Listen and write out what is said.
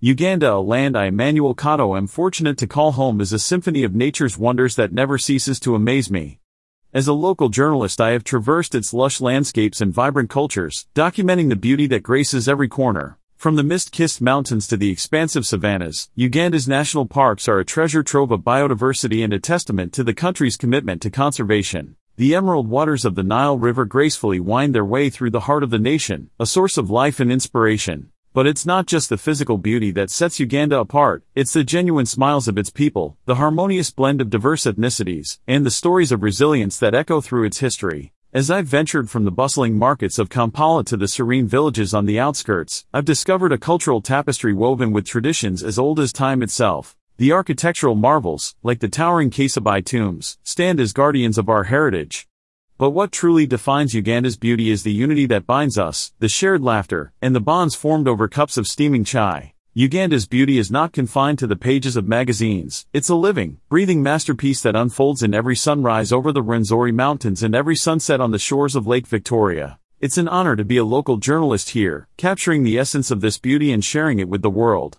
Uganda, a land I, Emmanuel Katto, am fortunate to call home, is a symphony of nature's wonders that never ceases to amaze me. As a local journalist, I have traversed its lush landscapes and vibrant cultures, documenting the beauty that graces every corner. From the mist-kissed mountains to the expansive savannas, Uganda's national parks are a treasure trove of biodiversity and a testament to the country's commitment to conservation. The emerald waters of the Nile River gracefully wind their way through the heart of the nation, a source of life and inspiration. But it's not just the physical beauty that sets Uganda apart, it's the genuine smiles of its people, the harmonious blend of diverse ethnicities, and the stories of resilience that echo through its history. As I've ventured from the bustling markets of Kampala to the serene villages on the outskirts, I've discovered a cultural tapestry woven with traditions as old as time itself. The architectural marvels, like the towering Kasubi tombs, stand as guardians of our heritage. But what truly defines Uganda's beauty is the unity that binds us, the shared laughter, and the bonds formed over cups of steaming chai. Uganda's beauty is not confined to the pages of magazines, it's a living, breathing masterpiece that unfolds in every sunrise over the Rwenzori Mountains and every sunset on the shores of Lake Victoria. It's an honor to be a local journalist here, capturing the essence of this beauty and sharing it with the world.